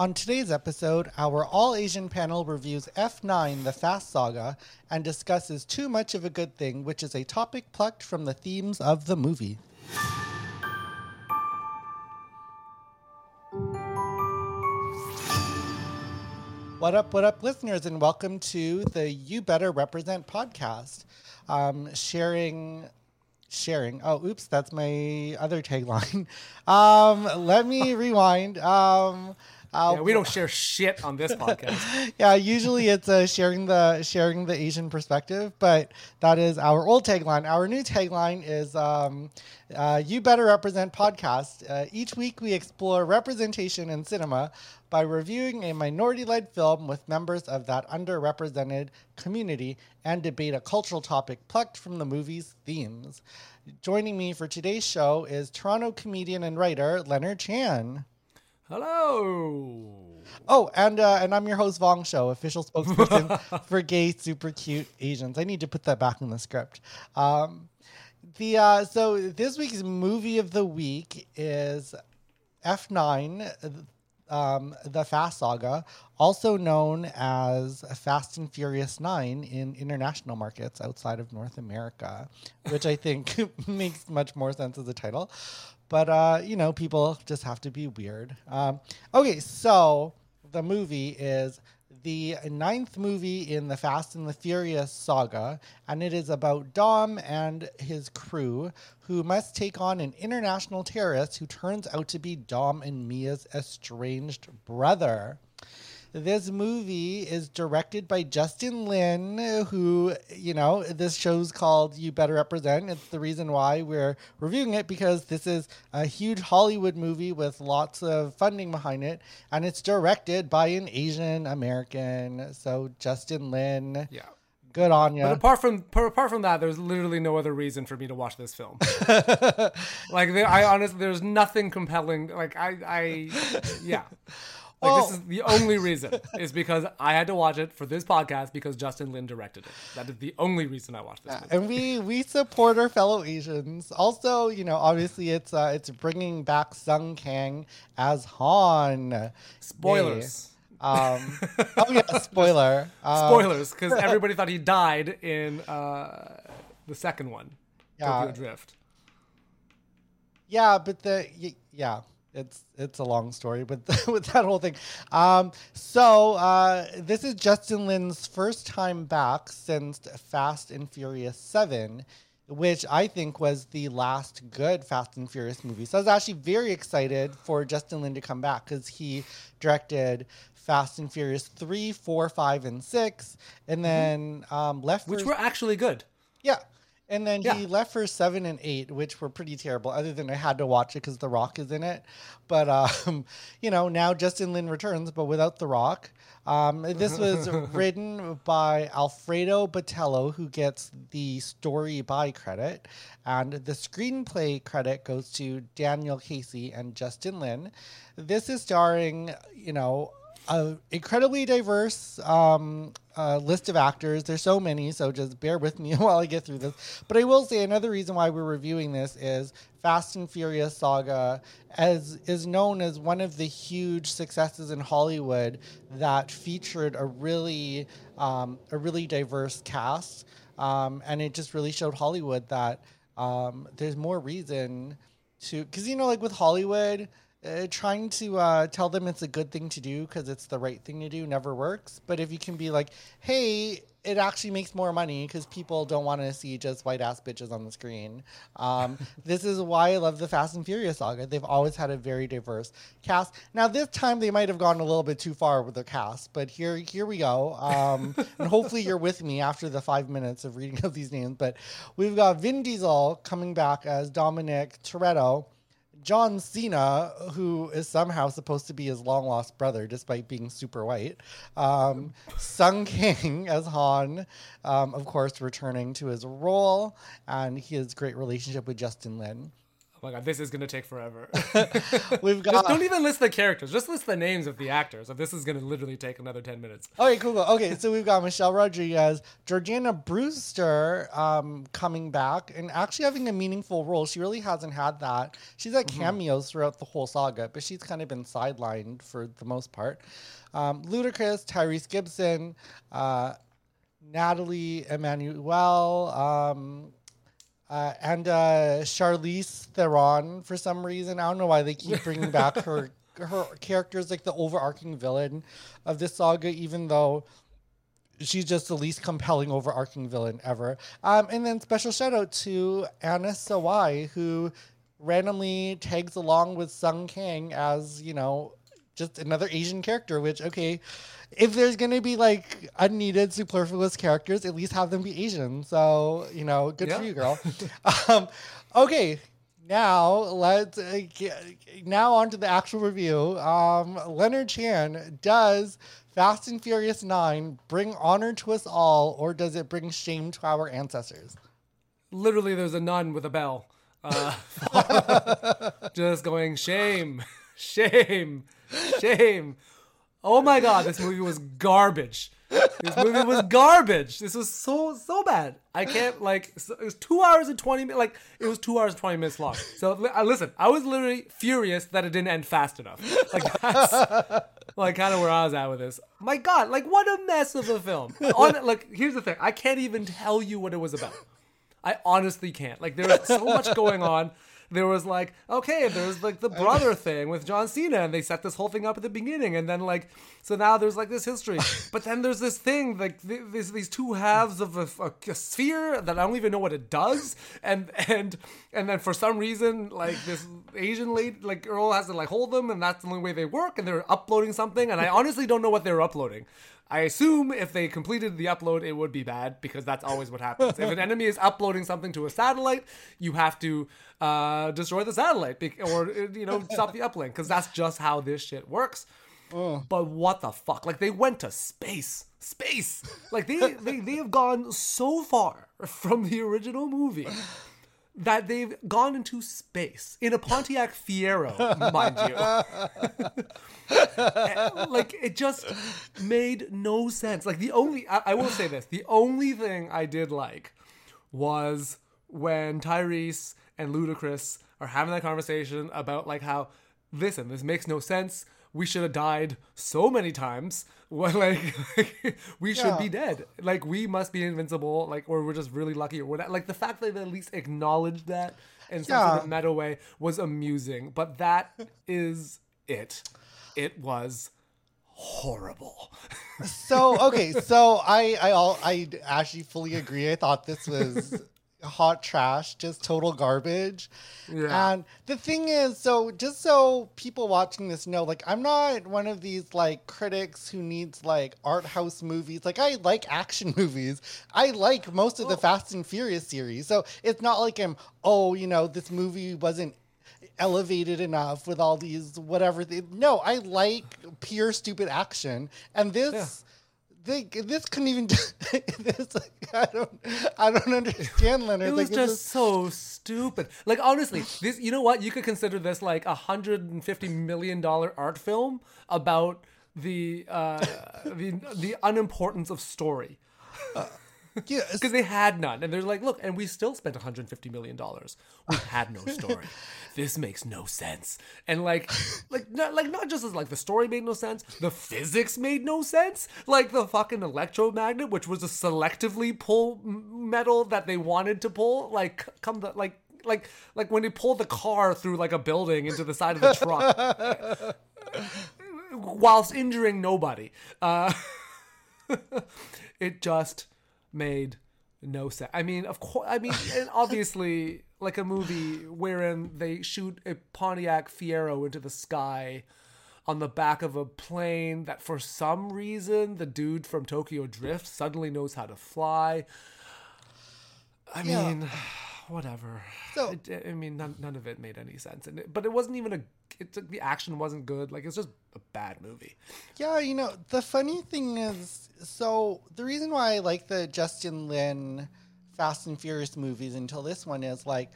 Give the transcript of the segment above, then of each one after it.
On today's episode, our all Asian panel reviews F9 The Fast Saga and discusses Too Much of a Good Thing, which is a topic plucked from the themes of the movie. What up, what up, listeners, and welcome to the You Better Represent podcast. Um, sharing, sharing. Oh, oops, that's my other tagline. Um, let me rewind. Um, uh, Yeah, we don't share shit on this podcast. yeah, usually it's uh, sharing the sharing the Asian perspective, but that is our old tagline. Our new tagline is um, uh, "You Better Represent" podcast. Uh, each week, we explore representation in cinema by reviewing a minority-led film with members of that underrepresented community and debate a cultural topic plucked from the movie's themes. Joining me for today's show is Toronto comedian and writer Leonard Chan. Hello. Oh, and uh, and I'm your host Vong Show, official spokesperson for gay super cute Asians. I need to put that back in the script. Um, the uh, so this week's movie of the week is F9, um, the Fast Saga, also known as Fast and Furious 9 in international markets outside of North America, which I think makes much more sense as a title. But, uh, you know, people just have to be weird. Um, okay, so the movie is the ninth movie in the Fast and the Furious saga, and it is about Dom and his crew who must take on an international terrorist who turns out to be Dom and Mia's estranged brother. This movie is directed by Justin Lin, who, you know, this show's called You Better Represent. It's the reason why we're reviewing it because this is a huge Hollywood movie with lots of funding behind it. And it's directed by an Asian American. So, Justin Lin, Yeah. good on you. But apart from par- apart from that, there's literally no other reason for me to watch this film. like, there, I honestly, there's nothing compelling. Like, I, I, yeah. Like Well- this is the only reason is because I had to watch it for this podcast because Justin Lin directed it. That is the only reason I watched this movie. and we we support our fellow Asians. Also, you know, obviously it's uh, it's bringing back Sung Kang as Han. Spoilers. Um, oh yeah, spoiler. Um, Spoilers, because everybody thought he died in uh, the second one, Yeah. Tokyo Drift. Yeah, but the yeah, it's it's a long story with with that whole thing. Um, so uh, this is Justin Lin's first time back since Fast and Furious Seven, which I think was the last good Fast and Furious movie. So I was actually very excited for Justin Lin to come back because he directed. Fast and Furious 3, 4, 5, and 6, and then um, left Mm-hmm. Which for were actually good. yeah. And then he left for seven and eight, which were pretty terrible, other than I had to watch it because The Rock is in it. But, um, you know, now Justin Lin returns, but without The Rock. Um, this was written by Alfredo Botello, who gets the story by credit. And the screenplay credit goes to Daniel Casey and Justin Lin. This is starring, you know, a incredibly diverse um, uh, list of actors. There's so many, so just bear with me while I get through this. But I will say another reason why we're reviewing this is Fast and Furious Saga, as is known as one of the huge successes in Hollywood that featured a really um, a really diverse cast, um, and it just really showed Hollywood that um, there's more reason to because you know like with Hollywood uh, trying to uh, tell them it's a good thing to do because it's the right thing to do never works. But if you can be like, hey, it actually makes more money because people don't want to see just white ass bitches on the screen. Um, this is why I love the Fast and Furious saga. They've always had a very diverse cast. Now this time they might have gone a little bit too far with the cast, but here here we go. Um, and hopefully you're with me after the five minutes of reading of these names. But we've got Vin Diesel coming back as Dominic Toretto. John Cena, who is somehow supposed to be his long lost brother despite being super white. Um, Sung King as Han, um, of course, returning to his role and his great relationship with Justin Lin. Oh my god, this is gonna take forever. We've Just got don't even list the characters. Just list the names of the actors. Or this is gonna literally take another ten minutes. Okay, cool, cool. Okay, so we've got Michelle Rodriguez, Jordana Brewster um, coming back and actually having a meaningful role. She really hasn't had that. She's had cameos throughout the whole saga, but she's kind of been sidelined for the most part. Um, Ludacris, Tyrese Gibson, uh, Nathalie Emmanuel, um, uh, and uh, Charlize Theron for some reason. I don't know why they keep bringing back her her characters like the overarching villain of this saga, even though she's just the least compelling overarching villain ever. Um, and then special shout out to Anna Sawai, who randomly tags along with Sung Kang as you know just another Asian character. Which okay, if there's gonna be like unneeded superfluous characters, at least have them be Asian. So you know, good for you, girl. um, okay. Now let's uh, get, now on to the actual review. Um, Leonard Chan does Fast and Furious Nine bring honor to us all, or does it bring shame to our ancestors? Literally, there's a nun with a bell, uh, just going shame, shame, shame. Oh my god, this movie was garbage. This movie was garbage. This was so so bad. I can't like. It was two hours and twenty minutes. Like it was two hours and twenty minutes long. So uh, listen, I was literally furious that it didn't end fast enough. Like that's like kind of where I was at with this. My God, like what a mess of a film. On like here's the thing, I can't even tell you what it was about. I honestly can't. Like there was so much going on. There was like, okay, there's like the brother thing with John Cena, and they set this whole thing up at the beginning, and then like, so now there's like this history, but then there's this thing like th- these these two halves of a, a, a sphere that I don't even know what it does, and and and then for some reason like this Asian lady like girl has to like hold them, and that's the only way they work, and they're uploading something, and I honestly don't know what they're uploading. I assume if they completed the upload, it would be bad because that's always what happens. if an enemy is uploading something to a satellite, you have to uh, destroy the satellite bec- or uh, you know stop the uplink because that's just how this shit works. Uh. But what the fuck? Like they went to space, space. Like they they they have gone so far from the original movie that they've gone into space in a Pontiac Fiero, mind you. Eh, like it just made no sense. Like the only I, I will say this, the only thing I did like was when Tyrese and Ludacris are having that conversation about like how listen, this makes no sense. We should have died so many times. Well, like, we should Yeah. be dead. Like we must be invincible. Like or we're just really lucky or whatever. Like the fact that they at least acknowledged that in some Yeah. sort of meta way was amusing. But that is it. It was horrible. So okay, so I I all I actually fully agree. I thought this was hot trash, just total garbage. Yeah. And the thing is, so just so people watching this know, like I'm not one of these like critics who needs like art house movies. Like I like action movies. I like most of the Fast and Furious series. So it's not like I'm oh, you know, this movie wasn't elevated enough with all these whatever. No, I like pure stupid action, and this. They, this couldn't even. this, I don't. I don't understand, Leonard. It was like, just so stupid. Like honestly, this you know what? You could consider this like a hundred and fifty million dollar art film about the uh, the the unimportance of story yeah, because they had none, and they're like, look, and we still spent 150 million dollars. We had no story. this makes no sense, and like, like, not, like not just as like the story made no sense, the physics made no sense. Like the fucking electromagnet, which was a selectively pull metal that they wanted to pull, like come the like. Like, like when they pulled the car through like a building into the side of the truck, whilst injuring nobody. Uh, it just made no sense. I mean, of course, I mean, and obviously, like a movie wherein they shoot a Pontiac Fiero into the sky on the back of a plane that for some reason the dude from Tokyo Drift suddenly knows how to fly. I Yeah. mean, whatever. So- It- I mean, none, none of it made any sense, and it, but it wasn't even a. It's the action wasn't good. Like it's just a bad movie. Yeah, you know, the funny thing is, so the reason why I like the Justin Lin Fast and Furious movies until this one is like,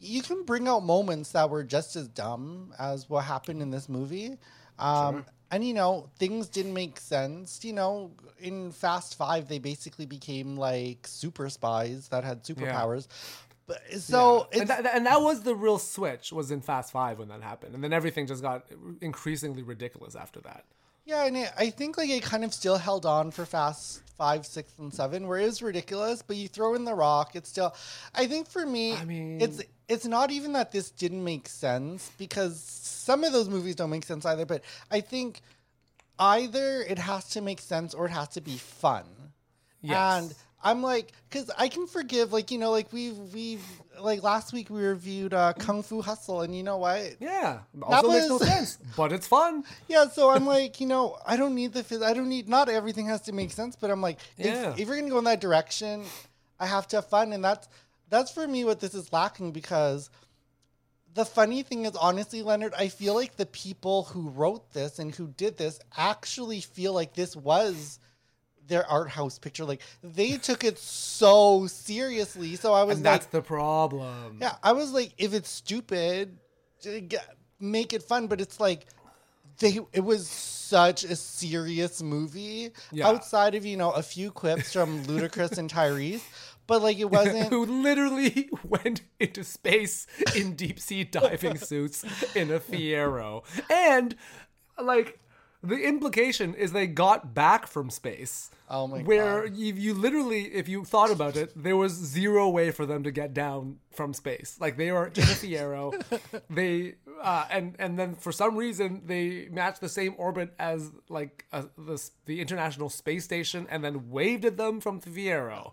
you can bring out moments that were just as dumb as what happened in this movie. Um, And you know, things didn't make sense. You know, in Fast Five, they basically became like super spies that had superpowers. But so and, it's that, and that was the real switch was in Fast Five when that happened, and then everything just got increasingly ridiculous after that. Yeah, and it, I think like it kind of still held on for Fast Five, Six, and Seven, where it was ridiculous. But you throw in the Rock, it's still. I think for me, I mean- it's it's not even that this didn't make sense because some of those movies don't make sense either. But I think either it has to make sense or it has to be fun. Yes. And I'm like, because I can forgive, like you know, like we've we've like last week we reviewed uh, Kung Fu Hustle, and you know what? Yeah, also makes no sense, but it's fun. Yeah, so I'm like, you know, I don't need the I don't need not everything has to make sense, but I'm like, if, Yeah. if you're gonna go in that direction, I have to have fun, and that's that's for me what this is lacking because the funny thing is honestly, Leonard, I feel like the people who wrote this and who did this actually feel like this was their art house picture. Like they took it so seriously. So I was And like, that's the problem. yeah, I was like, if it's stupid, uh, g- make it fun. But it's like, they it was such a serious movie Yeah. outside of you know a few clips from Ludacris and Tyrese, but like it wasn't. Who literally went into space in deep sea diving suits in a Fiero. And, like, the implication is they got back from space. Oh my Where you, you literally, if you thought about it, there was zero way for them to get down from space. Like they were in a Fiero, they uh, and and then for some reason they matched the same orbit as like uh, the the International Space Station, and then waved at them from the Fiero.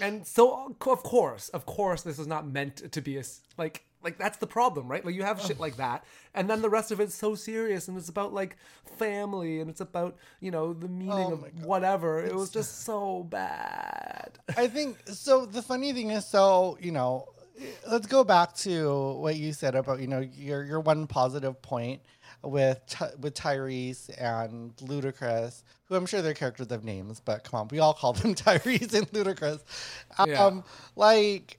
And so, of course, of course, this is not meant to be a like like that's the problem, right? Like you have shit like that, and then the rest of it's so serious, and it's about like family, and it's about you know the meaning Oh of whatever. It was just so bad. I think so. The funny thing is, so you know, let's go back to what you said about you know your your one positive point with Ty- with Tyrese and Ludacris, who I'm sure their characters have names, but come on, we all call them Tyrese and Ludacris. Yeah. Um, like.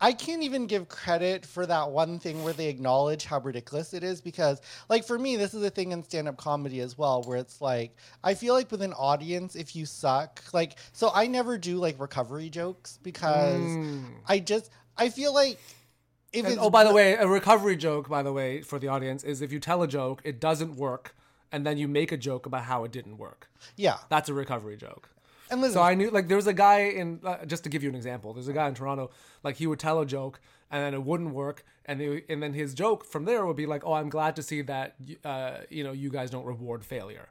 I can't even give credit for that one thing where they acknowledge how ridiculous it is because, like, for me, this is a thing in stand up comedy as well, where it's like, I feel like with an audience, if you suck, like, so I never do like recovery jokes because mm. I just, I feel like if And, oh, by the way, a recovery joke, by the way, for the audience is if you tell a joke, it doesn't work, and then you make a joke about how it didn't work. yeah. That's a recovery joke. And listen, So I knew, like, there was a guy in, uh, just to give you an example, there's a guy in Toronto, like, he would tell a joke and then it wouldn't work. And, they, and then his joke from there would be like, oh, I'm glad to see that, uh, you know, you guys don't reward failure.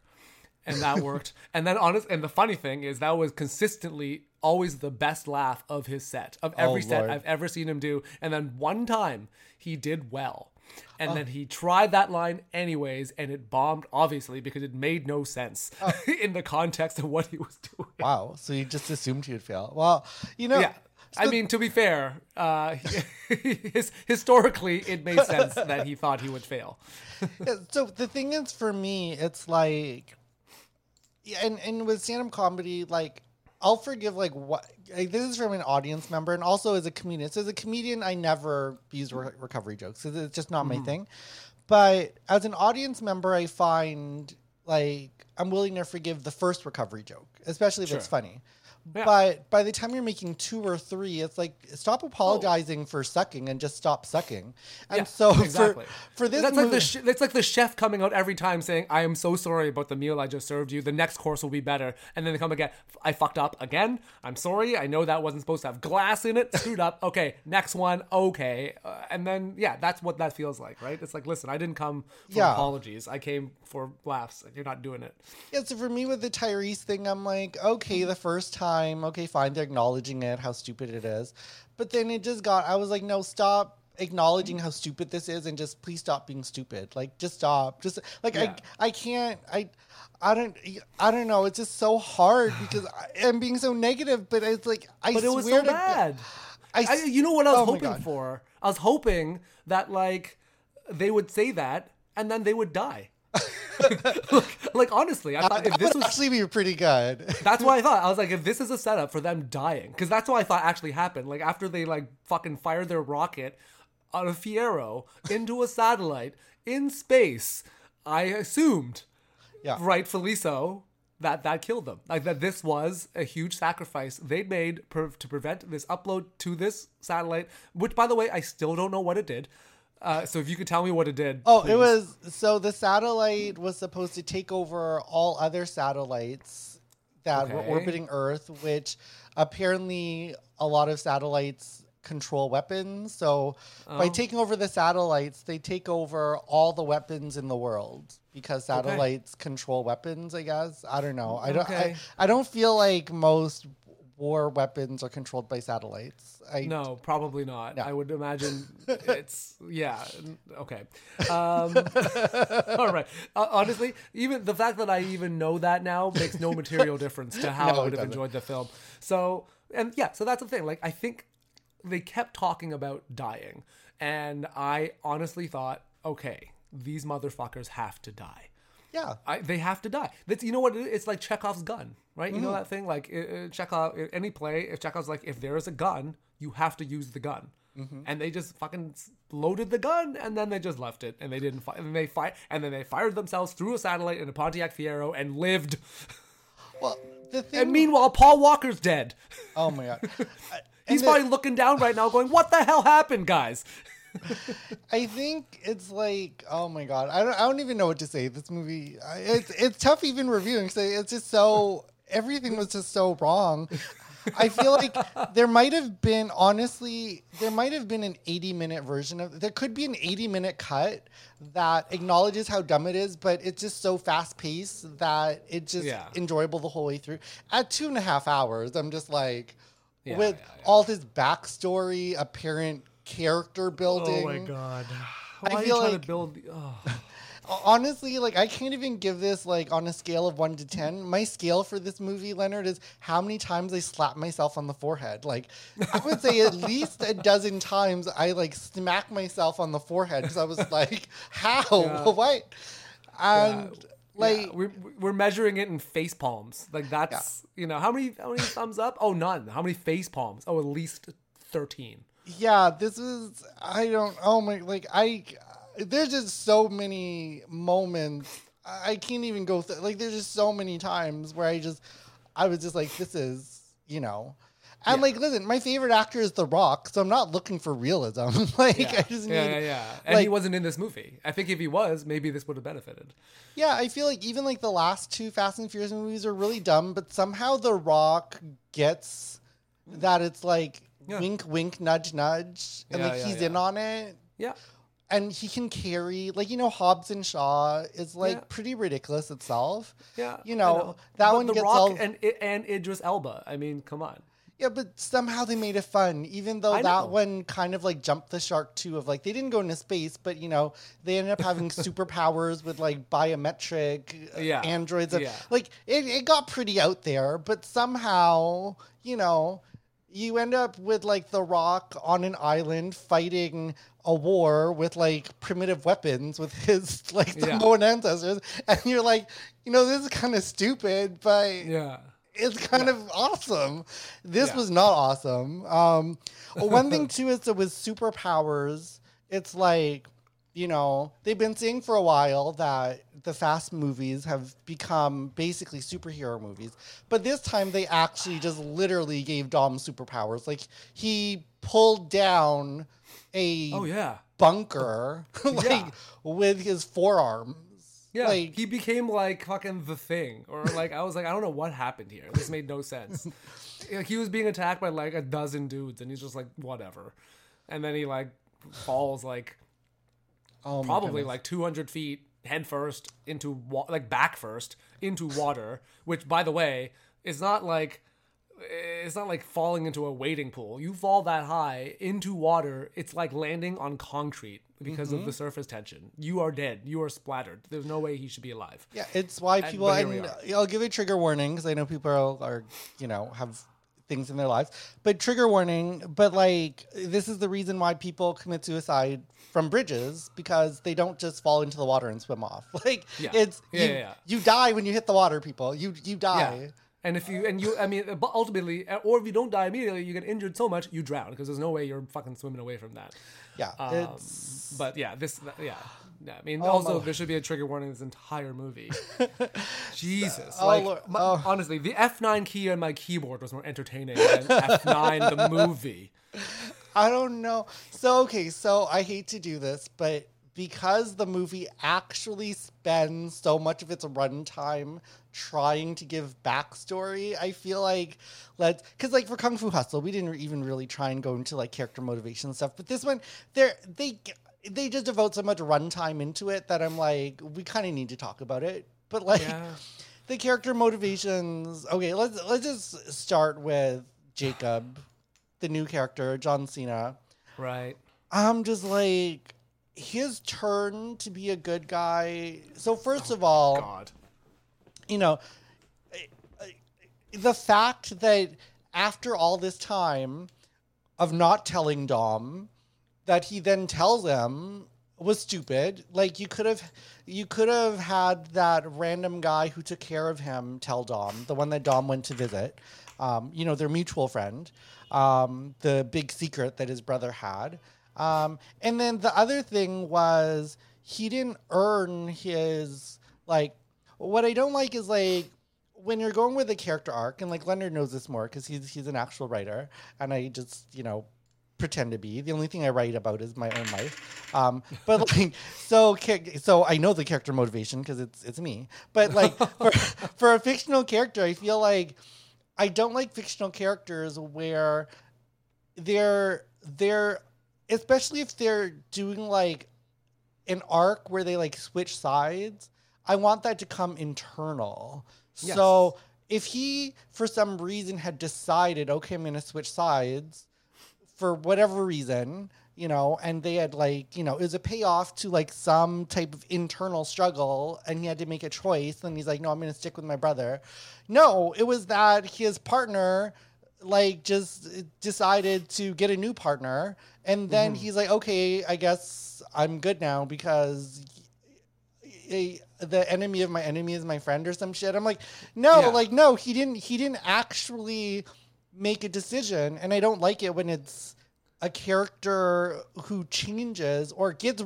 And that worked. and then, honest, and the funny thing is, that was consistently always the best laugh of his set, of every set Lord. I've ever seen him do. And then one time he did well. And then he tried that line anyways, and it bombed, obviously, because it made no sense in the context of what he was doing. wow. So you just assumed he would fail. Well, you know. Yeah. I mean, to be fair, uh, his, historically, it made sense that he thought he would fail. Yeah, so the thing is for me it's like yeah, and and with stand-up comedy like i'll forgive like what like, this is from an audience member and also as a comedian. So as a comedian i never use re- recovery jokes. it's just not my mm-hmm. thing. But as an audience member i find like i'm willing to forgive the first recovery joke especially if it's funny Yeah. but by the time you're making two or three, it's like stop apologizing for sucking and just stop sucking. And Yeah, so exactly. for, for this that's like movie, the sh- that's like the chef coming out every time saying, "I am so sorry about the meal I just served you. The next course will be better." And then they come again, "I fucked up again. I'm sorry. I know that wasn't supposed to have glass in it. Screwed up. Okay, next one. Okay." Uh, and then yeah, that's what that feels like, right? It's like, listen, I didn't come for Yeah. apologies. I came for laughs. You're not doing it. Yeah, so for me with the Tyrese thing, I'm like, okay, the first time, okay, fine, they're acknowledging it, how stupid it is. But then it just got, I was like, no, stop acknowledging how stupid this is and just please stop being stupid. Like, just stop. Just, like, Yeah. I, I can't, I, I don't, I don't know. It's just so hard because I, I'm being so negative, but it's like, I But it was so to bad. I, I, you know what I was Oh hoping for? I was hoping that like they would say that and then they would die. Look, like honestly, I thought uh, That if this would was actually be pretty good. That's what I thought. I was like, if this is a setup for them dying, because that's what I thought actually happened. Like after they like fucking fired their rocket out of Fiero into a satellite in space, I assumed, Yeah. rightfully so, that that killed them. Like that this was a huge sacrifice they made per- to prevent this upload to this satellite. Which, by the way, I still don't know what it did. Uh, so if you could tell me what it did. Oh, it was so the satellite was supposed to take over all other satellites that were orbiting Earth, which apparently a lot of satellites control weapons. So Oh. by taking over the satellites, they take over all the weapons in the world because satellites control weapons, I guess. I don't know. I don't Okay. I, I don't feel like most war weapons are controlled by satellites. I No, probably not. No. I would imagine it's yeah. Okay. Um, all right. Uh, honestly, even the fact that I even know that now makes no material difference to how No, I would have doesn't. enjoyed the film. So and yeah, so that's the thing. Like I think they kept talking about dying, and I honestly thought, okay, these motherfuckers have to die. Yeah. I, they have to die. That's you know what it is? like Chekhov's gun, right? You know that thing like uh, uh, Chekhov any play. If Chekhov's like, if there is a gun, you have to use the gun, and they just fucking loaded the gun and then they just left it and they didn't fire and they fire and then they fired themselves through a satellite in a Pontiac Fiero and lived. Well, the thing And meanwhile, Paul Walker's dead. Oh my god. He's and the- probably looking down right now, going, "What the hell happened, guys?" I think it's like, oh my god, I don't, I don't even know what to say. This movie, it's it's tough even reviewing. So it's just so everything was just so wrong. I feel like there might have been, honestly, there might have been an 80 minute version of. There could be an 80 minute cut that acknowledges how dumb it is, but it's just so fast paced that it's just Yeah. enjoyable the whole way through. At two and a half hours, I'm just like, Yeah, with yeah. all this backstory, apparent character building. Oh my god! I Why you feel trying like- to build? Oh. Honestly, like I can't even give this like on a scale of one to ten. My scale for this movie, Leonard, is how many times I slap myself on the forehead. Like I would say at least a dozen times I like smack myself on the forehead because I was like, how, Yeah. what, and like yeah, we're we're measuring it in face palms. Like that's you know how many how many thumbs up? Oh, none. How many face palms? Oh, at least thirteen. Yeah, this is I don't oh my like I there's just so many moments I can't even go through like there's just so many times where I just I was just like this is you know and like listen my favorite actor is The Rock so I'm not looking for realism like I just need yeah, yeah, yeah. And he wasn't in this movie. I think if he was, maybe this would have benefited. Yeah, I feel like even like the last two Fast and Furious movies are really dumb, but somehow The Rock gets that it's like Yeah. wink, wink, nudge, nudge, and Yeah, like yeah, he's in on it. Yeah. and he can carry like you know Hobbs and Shaw is like pretty ridiculous itself. Yeah, you I know, that But one The gets Rock all and and Idris Elba. I mean, come on. yeah, but somehow they made it fun. Even though that know. one kind of like jumped the shark too of like they didn't go into space, but you know they ended up having superpowers with like biometric uh, Yeah. androids. and- Yeah. Like it, it got pretty out there, but somehow you know you end up with like the Rock on an island fighting a war with like primitive weapons with his like Yeah. Samoan ancestors, and you're like, you know, this is kind of stupid, but Yeah. it's kind of awesome. This Yeah. was not awesome. Um, well, one thing too is that with superpowers, it's like you know they've been saying for a while that the fast movies have become basically superhero movies, but this time they actually just literally gave Dom superpowers. Like he pulled down a Oh yeah. bunker like Yeah. with his forearms. Yeah, Like- he became like fucking the thing, or like I was like, I don't know what happened here. This made no sense. like he was being attacked by like a dozen dudes, and he's just like whatever, and then he like falls like Oh probably goodness. like 200 feet head first into wa- like back first into water, which by the way is not like eh, it's not like falling into a wading pool. You fall that high into water, it's like landing on concrete because of mm-hmm. the surface tension. You are dead. You are splattered. There's no way he should be alive. Yeah, it's why people but here we and. I'll give a trigger warning because I know people are, are, you know, have things in their lives. But trigger warning, but like this is the reason why people commit suicide from bridges because they don't just fall into the water and swim off. Like Yeah. it's Yeah, you, yeah, you die when you hit the water, people. You you die. And if you and you, I mean, but ultimately, or if you don't die immediately, you get injured so much you drown because there's no way you're fucking swimming away from that. Yeah. Um, it's but yeah, this, yeah, yeah. I mean, Oh, also there should be a trigger warning in this entire movie. Jesus, Oh, like my- Oh. honestly, the F9 key on my keyboard was more entertaining than F9 the movie. I don't know. So okay, so I hate to do this, but because the movie actually spends so much of its runtime trying to give backstory, I feel like let's because like for Kung Fu Hustle, we didn't even really try and go into like character motivation stuff. But this one, they're they they just devote so much runtime into it that I'm like, we kind of need to talk about it. But like Yeah. the character motivations. Okay, let's let's just start with Jacob, the new character, John Cena. Right. I'm just like his turn to be a good guy. So first of all, God. you know, the fact that after all this time of not telling Dom, that he then tells them was stupid. Like you could have, you could have had that random guy who took care of him tell Dom, the one that Dom went to visit. Um, you know, their mutual friend, um, the big secret that his brother had. Um, and then the other thing was he didn't earn his like. What I don't like is like when you're going with a character arc, and like Leonard knows this more because he's he's an actual writer, and I just you know pretend to be. The only thing I write about is my own life. Um, but like so so I know the character motivation because it's it's me. But like for for a fictional character, I feel like I don't like fictional characters where they're they're especially if they're doing like an arc where they like switch sides. I want that to come internal. Yes. So if he for some reason had decided, okay, I'm going to switch sides for whatever reason, you know, and they had like, you know, it was a payoff to like some type of internal struggle and he had to make a choice and he's like, no, I'm going to stick with my brother. No, it was that his partner like just decided to get a new partner and then mm-hmm. he's like, okay, I guess I'm good now because a, the enemy of my enemy is my friend or some shit. I'm like, no, Yeah. like no, he didn't he didn't actually make a decision and I don't like it when it's a character who changes or gets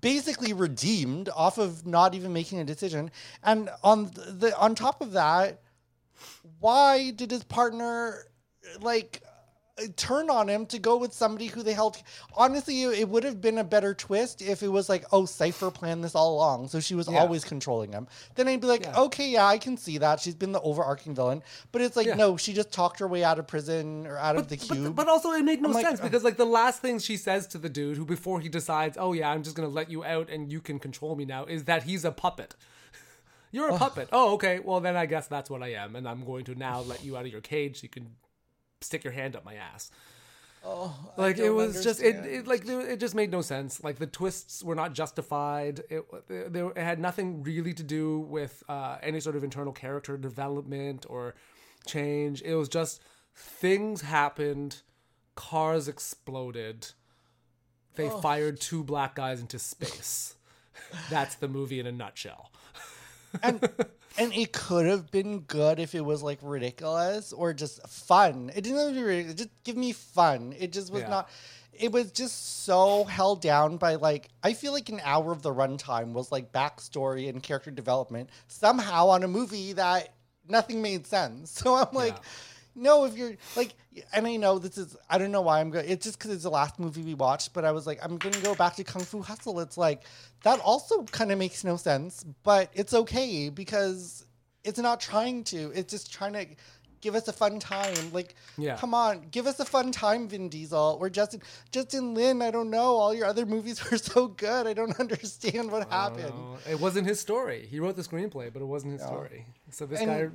basically redeemed off of not even making a decision. And on the on top of that, why did his partner like turn on him to go with somebody who they held honestly it it would have been a better twist if it was like oh Cipher planned this all along so she was Yeah. always controlling him then i'd be like Yeah. okay yeah i can see that she's been the overarching villain but it's like Yeah. no she just talked her way out of prison or out of the cube but also it made no I'm sense ugh. because like the last thing she says to the dude who before he decides, oh yeah, I'm just gonna let you out and you can control me now, is that he's a puppet. You're a puppet. Oh, okay. Well then I guess that's what I am, and I'm going to now let you out of your cage so you can stick your hand up my ass. oh, Like it was just it, it like it just made no sense. Like the twists were not justified. It it had nothing really to do with uh, any sort of internal character development or change. It was just things happened, cars exploded, they fired two black guys into space. That's the movie in a nutshell. And and it could have been good if it was like ridiculous or just fun. It didn't have to be ridiculous. Just give me fun. It just was Yeah. not. It was just so held down by like I feel like an hour of the runtime was like backstory and character development somehow on a movie that nothing made sense. So I'm like, Yeah. No, if you're like, and I know this is I don't know why I'm going. It's just because it's the last movie we watched, but I was like, I'm gonna go back to Kung Fu Hustle. It's like that also kind of makes no sense, but it's okay because it's not trying to. It's just trying to give us a fun time. Like, Yeah. come on, give us a fun time, Vin Diesel or Justin Justin Lin. I don't know. All your other movies were so good. I don't understand what happened. Uh, it wasn't his story. He wrote the screenplay, but it wasn't his story. So this And- guy,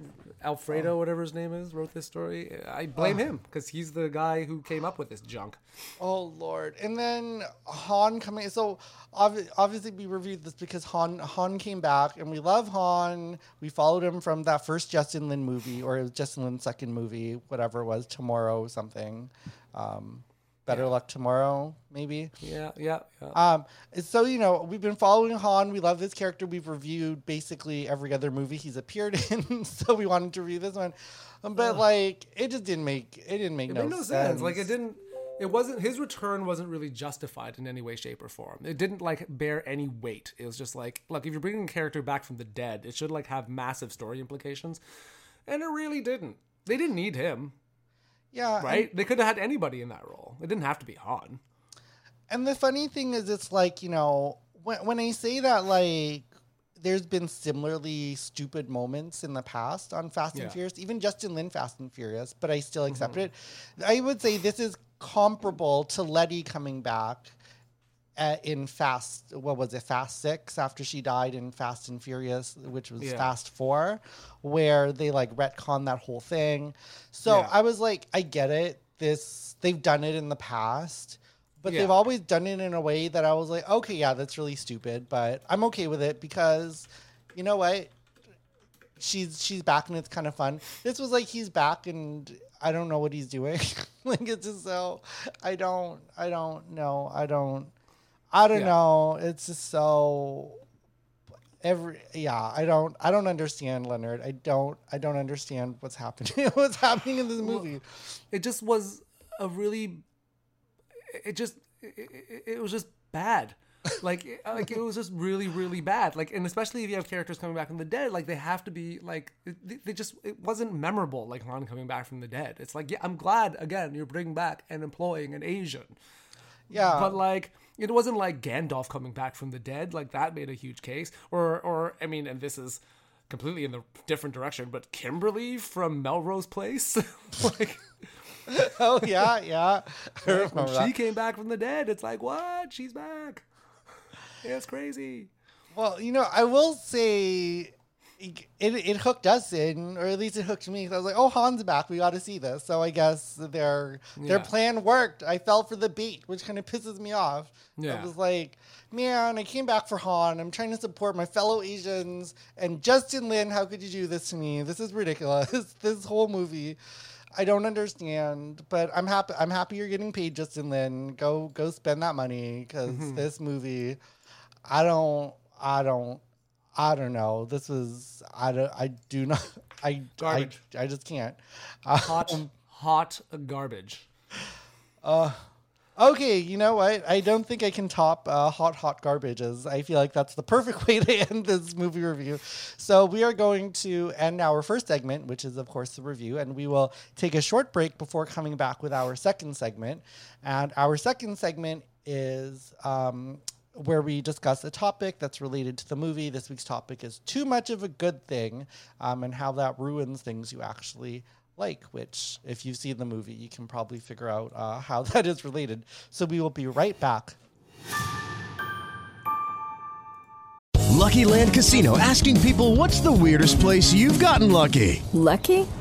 Alfredo, whatever his name is, wrote this story. I blame him because he's the guy who came up with this junk. Oh Lord! And then Han coming. So obviously we reviewed this because Han Han came back, and we love Han. We followed him from that first Justin Lin movie, or Justin Lin second movie, whatever it was, tomorrow something. Um, Better Luck Tomorrow, maybe. Yeah, yeah, yeah. Um, so you know, we've been following Han. We love this character. We've reviewed basically every other movie he's appeared in. so we wanted to review this one, Um, but like, it just didn't make it didn't make it no, made no sense. sense. Like it didn't. It wasn't his return wasn't really justified in any way, shape, or form. It didn't like bear any weight. It was just like, look, if you're bringing a character back from the dead, it should like have massive story implications, and it really didn't. They didn't need him, Yeah, and- right? They could have had anybody in that role. It didn't have to be Han. And the funny thing is, it's like you know, when when I say that, like, there's been similarly stupid moments in the past on Fast Yeah. and Furious, even Justin Lin Fast and Furious, but I still accept mm-hmm. it. I would say this is comparable to Letty coming back. At, in Fast, what was it? Fast Six after she died in Fast and Furious, which was Yeah. Fast Four, where they like retcon that whole thing. So Yeah. I was like, I get it. This they've done it in the past, but Yeah. they've always done it in a way that I was like, okay, yeah, that's really stupid, but I'm okay with it because, you know what? She's she's back and it's kind of fun. This was like he's back and I don't know what he's doing. like it's just so I don't I don't know I don't I don't Yeah. know. It's just so every yeah I don't I don't understand Leonard. I don't I don't understand what's happening. what's happening in this movie? It just was a really. It just. It, it, was just bad. like it- uh, like it was just really really bad like and especially if you have characters coming back from the dead like they have to be like they, they just it wasn't memorable like Han coming back from the dead it's like yeah I'm glad again you're bringing back and employing an Asian Yeah. but like it wasn't like Gandalf coming back from the dead like that made a huge case. Or or I mean and this is completely in the different direction but Kimberly from Melrose Place? Like oh yeah, yeah. When that. she came back from the dead. It's like what? She's back. It's crazy. Well, you know, I will say it, it hooked us in, or at least it hooked me. I was like, "Oh, Han's back. We got to see this." So I guess their their Yeah. plan worked. I fell for the bait, which kind of pisses me off. Yeah. I was like, "Man, I came back for Han. I'm trying to support my fellow Asians." And Justin Lin, how could you do this to me? This is ridiculous. this whole movie. I don't understand, but I'm happy. I'm happy you're getting paid, Justin Lin. Go, go spend that money because Mm-hmm. this movie, I don't, I don't, I don't know. This is I don't, I do not, I, I, Garbage. I just can't. hot Um, hot garbage Uh okay, you know what? I don't think I can top uh, hot, hot garbages. I feel like that's the perfect way to end this movie review. So we are going to end our first segment, which is of course the review, and we will take a short break before coming back with our second segment. And our second segment is. Um, where we discuss a topic that's related to the movie. This week's topic is too much of a good thing um, and how that ruins things you actually like, which, if you've seen the movie, you can probably figure out uh, how that is related. So we will be right back. Lucky Land Casino asking people what's the weirdest place you've gotten lucky? Lucky?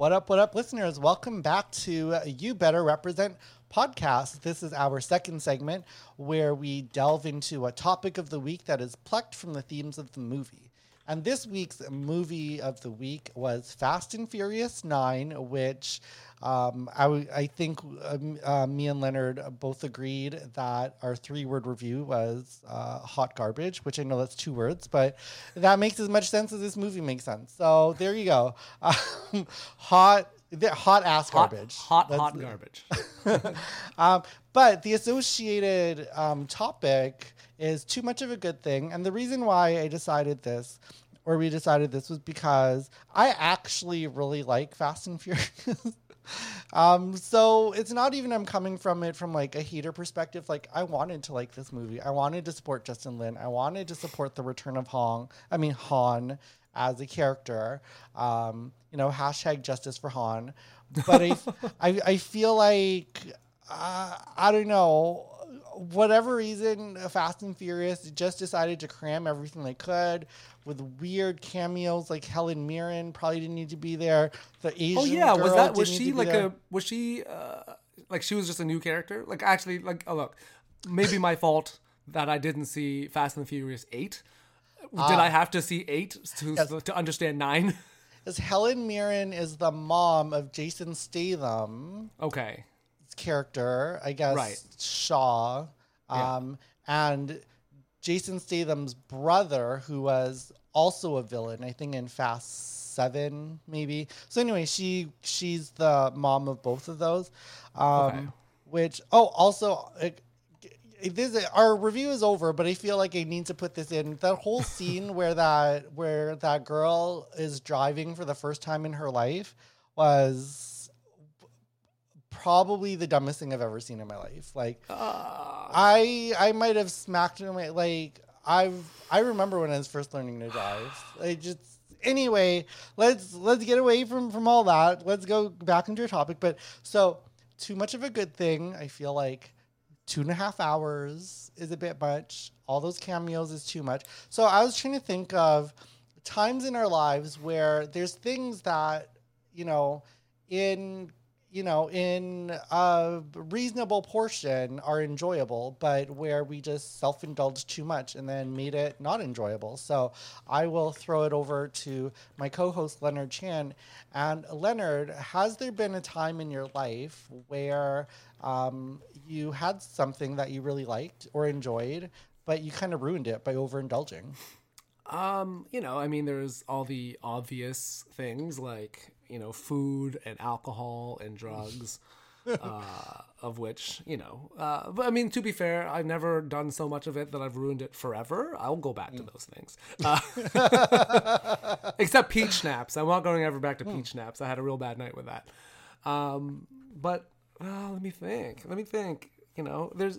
What up, what up, listeners? Welcome back to uh, You Better Represent podcast. This is our second segment where we delve into a topic of the week that is plucked from the themes of the movie. And this week's movie of the week was Fast and Furious 9, which um, I, w- I think um, uh, me and Leonard both agreed that our three word review was uh, hot garbage, which I know that's two words, but that makes as much sense as this movie makes sense. So there you go. Um, hot. Hot ass Hot, garbage. hot, That's- hot garbage. um, but the associated um, topic is too much of a good thing. And the reason why I decided this, or we decided this, was because I actually really like Fast and Furious. Um, so it's not even I'm coming from it from like a hater perspective. Like I wanted to like this movie. I wanted to support Justin Lin. I wanted to support the return of Hong. I mean Han as a character. Um, you know, hashtag justice for Han. But I, I, I feel like uh, I don't know. Whatever reason, Fast and Furious just decided to cram everything they could with weird cameos like Helen Mirren probably didn't need to be there. The Asian Oh yeah, was that was she like there. a was she uh, like she was just a new character? Like actually, like oh look, maybe my fault that I didn't see Fast and Furious eight. Did I have to see eight to Ah. Yes. to understand nine? Is Helen Mirren is the mom of Jason Statham? Okay, character, I guess Right. Shaw, Yeah. um, and Jason Statham's brother, who was also a villain, I think in Fast Seven, maybe. So anyway, she she's the mom of both of those. Um, Okay. Which oh, also. It, this our review is over, but I feel like I need to put this in. That whole scene where that where that girl is driving for the first time in her life was probably the dumbest thing I've ever seen in my life. Like I I might have smacked him like I've I remember when I was first learning to drive. I just anyway, let's let's get away from from all that. Let's go back into your topic. But so too much of a good thing. I feel like two and a half hours is a bit much. All those cameos is too much. So I was trying to think of times in our lives where there's things that you know in you know in a reasonable portion are enjoyable but where we just self-indulged too much and then made it not enjoyable. So i will throw it over to my co-host leonard chan. And leonard has there been a time in your life where um, you had something that you really liked or enjoyed but you kind of ruined it by overindulging? Um, you know, I mean, there's all the obvious things like you know, food and alcohol and drugs, uh, of which you know. Uh, but I mean, to be fair, I've never done so much of it that I've ruined it forever. I'll go back to those things, uh, except peach schnapps. I'm not going ever back to peach schnapps. I had a real bad night with that. Um, but well, let me think. Let me think. You know, there's.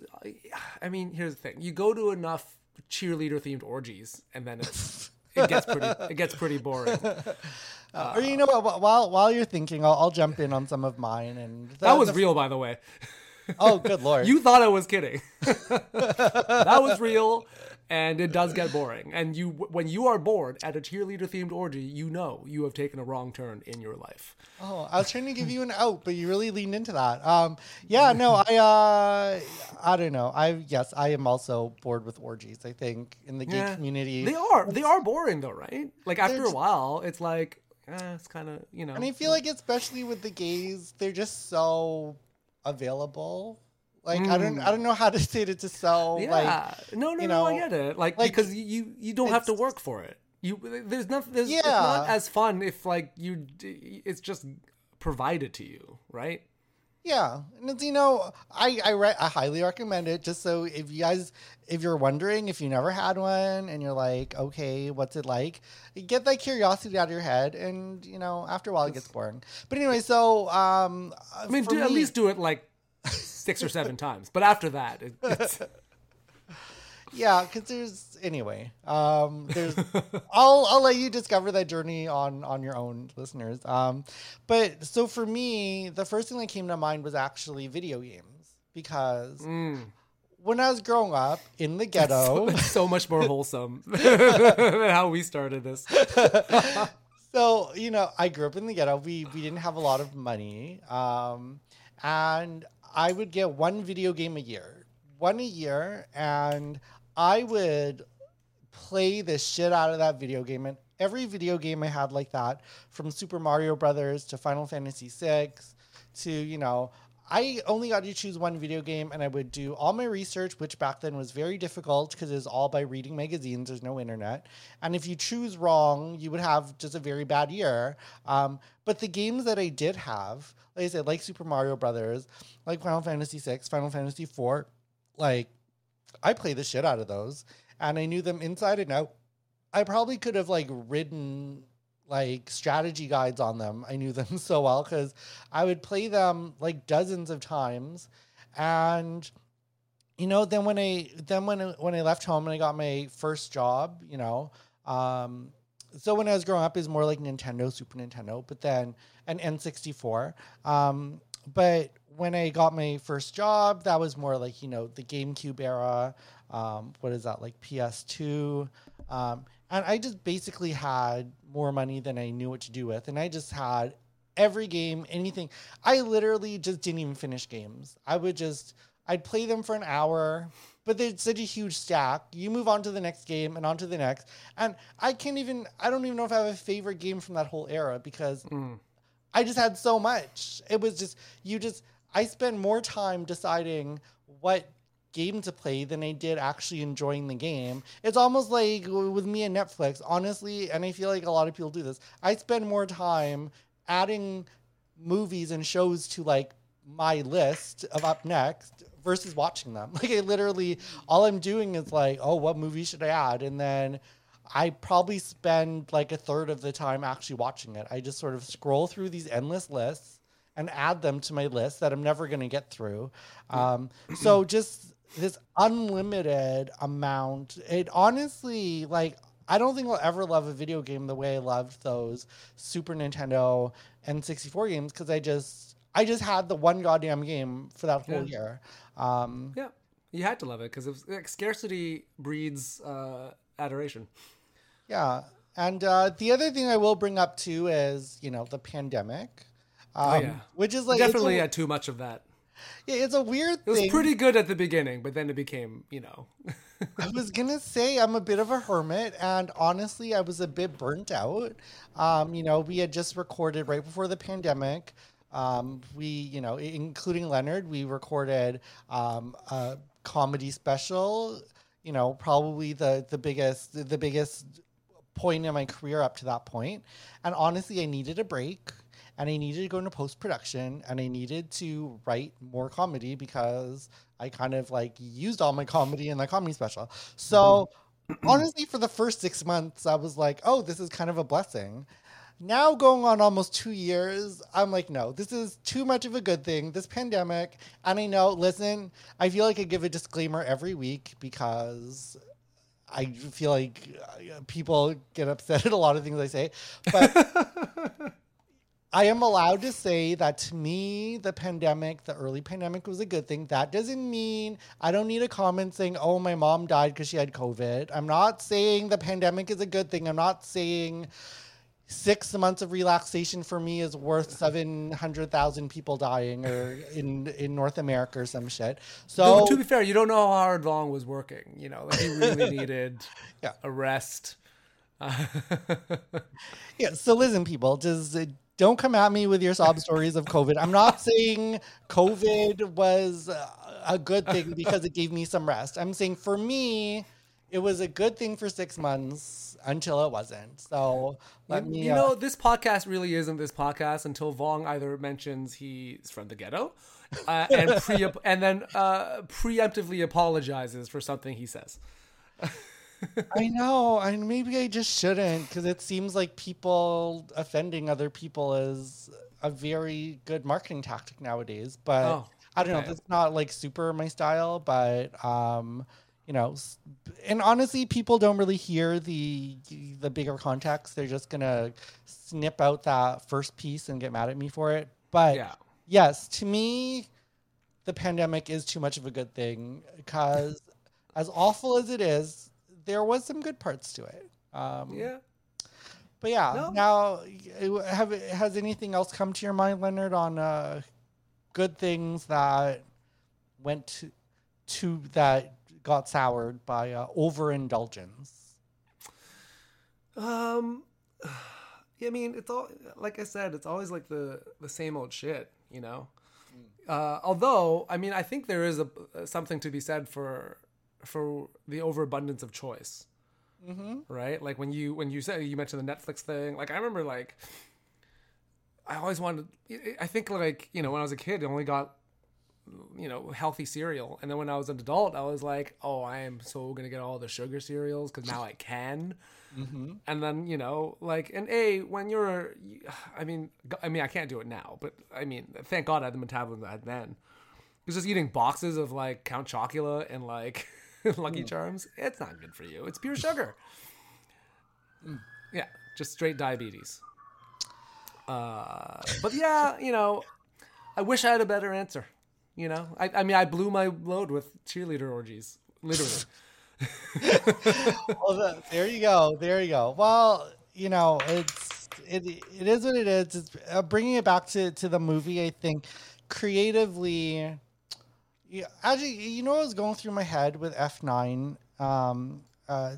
I mean, here's the thing: you go to enough cheerleader themed orgies, and then it's it gets pretty it gets pretty boring. Uh, or you know what? While while you're thinking, I'll, I'll jump in on some of mine. And the- That was the- real, by the way. Oh, good lord! You thought I was kidding. that was real, and it does get boring. And you, when you are bored at a cheerleader themed orgy, you know you have taken a wrong turn in your life. Oh, I was trying to give you an out, but you really leaned into that. Um, yeah, no, I, uh, I don't know. I yes, I am also bored with orgies. I think in the gay Yeah. community, They are they are boring though, right? Like after a while, it's like eh, it's kind of you know. and I feel like especially with the gays, they're just so available. Like I don't, I don't know how to say it to Hmm. yeah, like no, no, you no, I get it. Like, like, because you you don't have to work for it. You there's nothing. There's, It's not Yeah. as fun if like you. It's just provided to you, right? Yeah, and it's, you know, I I, re- I highly recommend it. Just so if you guys, if you're wondering if you never had one and you're like, okay, what's it like? Get that curiosity out of your head, and you know, after a while, it gets boring. But anyway, so um, I mean, do, at least do it like six or seven times. But after that, it, it's, yeah, because there's anyway, um, there's. I'll I'll let you discover that journey on on your own, listeners. Um, but so for me, the first thing that came to mind was actually video games because. Mm. When I was growing up in the ghetto, it's so much more wholesome than how we started this. So you know, I grew up in the ghetto. We we didn't have a lot of money, um, and I would get one video game a year, one a year, and I would play the shit out of that video game. And every video game I had like that, from Super Mario Brothers to Final Fantasy VI to you know. I only got to choose one video game, and I would do all my research, which back then was very difficult because it was all by reading magazines. There's no internet, and if you choose wrong, you would have just a very bad year. Um, but the games that I did have, like I said, like Super Mario Brothers, like Final Fantasy VI, Final Fantasy IV, like I play the shit out of those, and I knew them inside and out. I probably could have like written like strategy guides on them. I knew them so well because I would play them like dozens of times, and you know, then when I then when I, when I left home and I got my first job, you know, um, so when I was growing up, is more like Nintendo, Super Nintendo, but then an N64. Um, but when I got my first job, that was more like you know the GameCube era. Um, what is that like PS2? Um, and I just basically had more money than I knew what to do with, and I just had every game, anything. I literally just didn't even finish games. I would just I'd play them for an hour, but there's such a huge stack. You move on to the next game and on to the next, and I can't even. I don't even know if I have a favorite game from that whole era because mm. I just had so much. It was just you just I spend more time deciding what game to play than I did actually enjoying the game. It's almost like with me and Netflix, honestly, and I feel like a lot of people do this. I spend more time adding movies and shows to like my list of up next versus watching them. Like I literally all I'm doing is like, oh, what movie should I add? And then I probably spend like a third of the time actually watching it. I just sort of scroll through these endless lists and add them to my list that I'm never going to get through. Um, so just this unlimited amount. It honestly, like, I don't think I'll ever love a video game the way I loved those Super Nintendo and 64 games because I just, I just had the one goddamn game for that whole Yeah. year. Um, Yeah, you had to love it because like, scarcity breeds uh, adoration. Yeah. And uh, the other thing I will bring up too is, you know, the pandemic. Um, Oh, yeah. Which is like Definitely a, had too much of that. Yeah, it's a weird It was thing. pretty good at the beginning, but then it became, you know, I was gonna say I'm a bit of a hermit, and honestly, I was a bit burnt out. Um, you know, we had just recorded right before the pandemic. Um, we, you know, including Leonard, we recorded um, a comedy special. You know, probably the the biggest the biggest point in my career up to that point. And honestly, I needed a break and I needed to go into post production and I needed to write more comedy because I kind of like used all my comedy in the comedy special. So honestly, for the first six months, I was like, oh, this is kind of a blessing. Now going on almost two years, I'm like, no, this is too much of a good thing. This pandemic, and I know. Listen, I feel like I give a disclaimer every week because I feel like uh, people get upset at a lot of things I say, but I am allowed to say that to me, the pandemic, the early pandemic was a good thing. That doesn't mean I don't need a comment saying, oh, my mom died because she had COVID. I'm not saying the pandemic is a good thing. I'm not saying six months of relaxation for me is worth 700,000 people dying or in, in North America or some shit. So, to be fair, you don't know how hard Long was working. You know, like he really needed Yeah. a rest. Yeah. So listen, people, uh, don't come at me with your sob stories of COVID. I'm not saying COVID was a good thing because it gave me some rest. I'm saying for me, it was a good thing for six months until it wasn't. So let You, me. you uh, know, this podcast really isn't this podcast until Vong either mentions he's from the ghetto, uh, and pre and then uh, preemptively apologizes for something he says. I know, and maybe I just shouldn't because it seems like people offending other people is a very good marketing tactic nowadays. But Oh, I don't know, that's not like super my style. But um, you know, and honestly, people don't really hear the the bigger context. They're just gonna snip out that first piece and get mad at me for it. But Yeah. yes, to me, the pandemic is too much of a good thing because as awful as it is, there was some good parts to it. Um, Yeah. But yeah, No. now have has anything else come to your mind, Leonard, on uh, good things that went to, to that got soured by uh, overindulgence? Um, I mean, it's all like I said, it's always like the the same old shit, you know. Uh, although, I mean, I think there is a something to be said for for the overabundance of choice, mm-hmm. right? Like when you when you said you mentioned the Netflix thing, like I remember like I always wanted. I think like you know when I was a kid, I only got you know healthy cereal, and then when I was an adult, I was like, oh, I am so gonna get all the sugar cereals because now I can. Mm-hmm. And then you know, like, and a when you're, I mean, I mean, I can't do it now, but I mean, thank God I had the metabolism I had then. Because just eating boxes of like Count Chocula and like Lucky mm. Charms, it's not good for you. It's pure sugar. Mm. Yeah, just straight diabetes. Uh, but yeah, you know, I wish I had a better answer. You know, I, I mean, I blew my load with cheerleader orgies, literally. well, the, there you go. There you go. Well, you know, it's it it is what it is. It's uh, bringing it back to to the movie. I think creatively, yeah, actually, you know, what was going through my head with F nine, um, uh,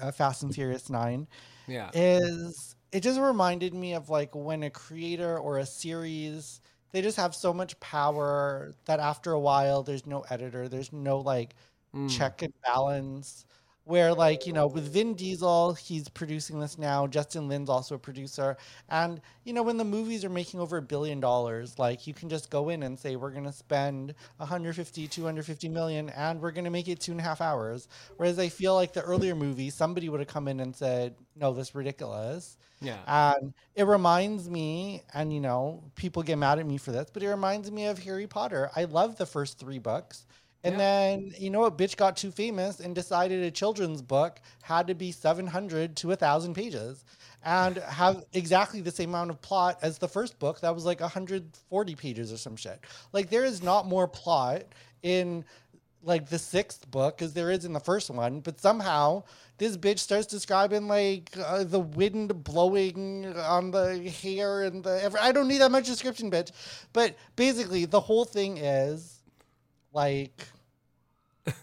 uh, Fast and Furious nine, yeah, is it just reminded me of like when a creator or a series they just have so much power that after a while there's no editor there's no like mm. check and balance where like you know with Vin Diesel he's producing this now. Justin Lin's also a producer. And you know when the movies are making over a billion dollars like you can just go in and say we're going to spend 150 250 million and we're going to make it two and a half hours. Whereas I feel like the earlier movies somebody would have come in and said no this is ridiculous. Yeah. And it reminds me and you know people get mad at me for this but it reminds me of Harry Potter. I love the first three books and yeah. then, you know what, bitch got too famous and decided a children's book had to be 700 to 1,000 pages and have exactly the same amount of plot as the first book that was like 140 pages or some shit. Like, there is not more plot in like the sixth book as there is in the first one, but somehow this bitch starts describing like uh, the wind blowing on the hair and the. I don't need that much description, bitch. But basically, the whole thing is like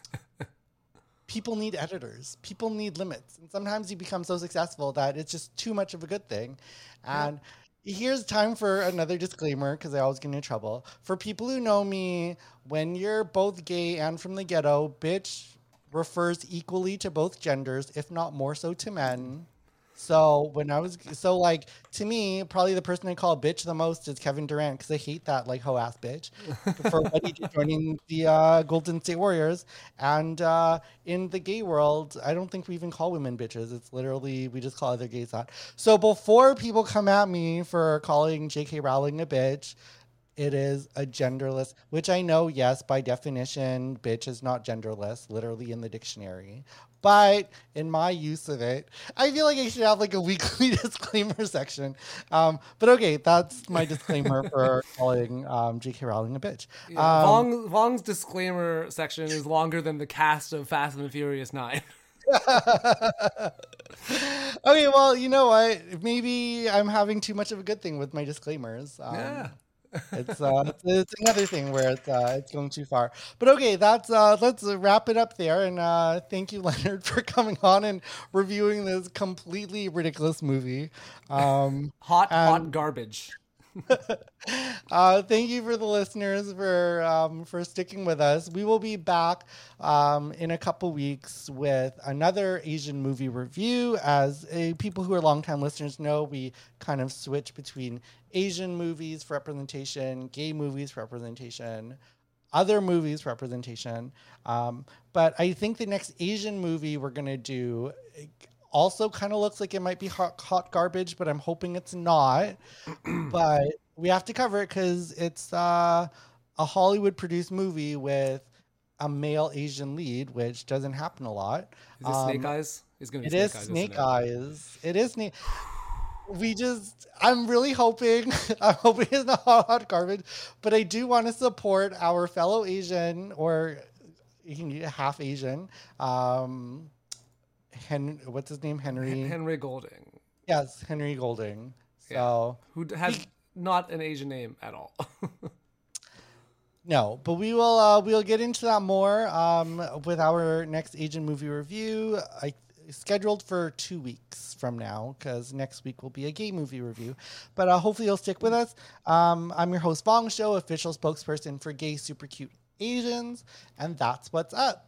people need editors. People need limits. And sometimes you become so successful that it's just too much of a good thing. And yeah. here's time for another disclaimer because i always get into trouble. For people who know me when you're both gay and from the ghetto bitch refers equally to both genders if not more so to men so when I was so like to me, probably the person I call bitch the most is Kevin Durant because I hate that like hoe ass bitch for what he did joining the uh, Golden State Warriors. And uh, in the gay world, I don't think we even call women bitches. It's literally we just call other gays that. So before people come at me for calling J.K. Rowling a bitch, it is a genderless, which I know, yes, by definition, bitch is not genderless, literally in the dictionary. But in my use of it, I feel like I should have like a weekly disclaimer section. Um, but okay, that's my disclaimer for calling um, J.K. Rowling a bitch. Yeah, um, Vong's disclaimer section is longer than the cast of Fast and the Furious 9. okay, well, you know what? Maybe I'm having too much of a good thing with my disclaimers. Um, yeah it's uh, it's, it's, another thing where it's uh, it's going too far. But okay, that's uh, let's wrap it up there. And uh, thank you, Leonard, for coming on and reviewing this completely ridiculous movie. Um, hot, hot garbage. uh, thank you for the listeners for um, for sticking with us. We will be back um, in a couple weeks with another Asian movie review. As a, people who are longtime listeners know, we kind of switch between Asian movies for representation, gay movies for representation, other movies representation. Um, but I think the next Asian movie we're gonna do also kind of looks like it might be hot, hot garbage, but I'm hoping it's not. but we have to cover it because it's uh, a Hollywood produced movie with a male Asian lead, which doesn't happen a lot. Is it um, Snake Eyes? It's gonna be it Snake is Eyes, Snake it? Eyes. It is Snake. We just, I'm really hoping, I'm hoping it's not hot garbage, but I do want to support our fellow Asian or you can eat half Asian um, Hen- what's his name? Henry Henry Golding. Yes, Henry Golding. So yeah. who has he, not an Asian name at all. no, but we will uh, we'll get into that more um, with our next Asian movie review. I scheduled for two weeks from now because next week will be a gay movie review. But uh, hopefully you'll stick with us. Um, I'm your host Fong Show, official spokesperson for Gay Super Cute Asians, and that's what's up.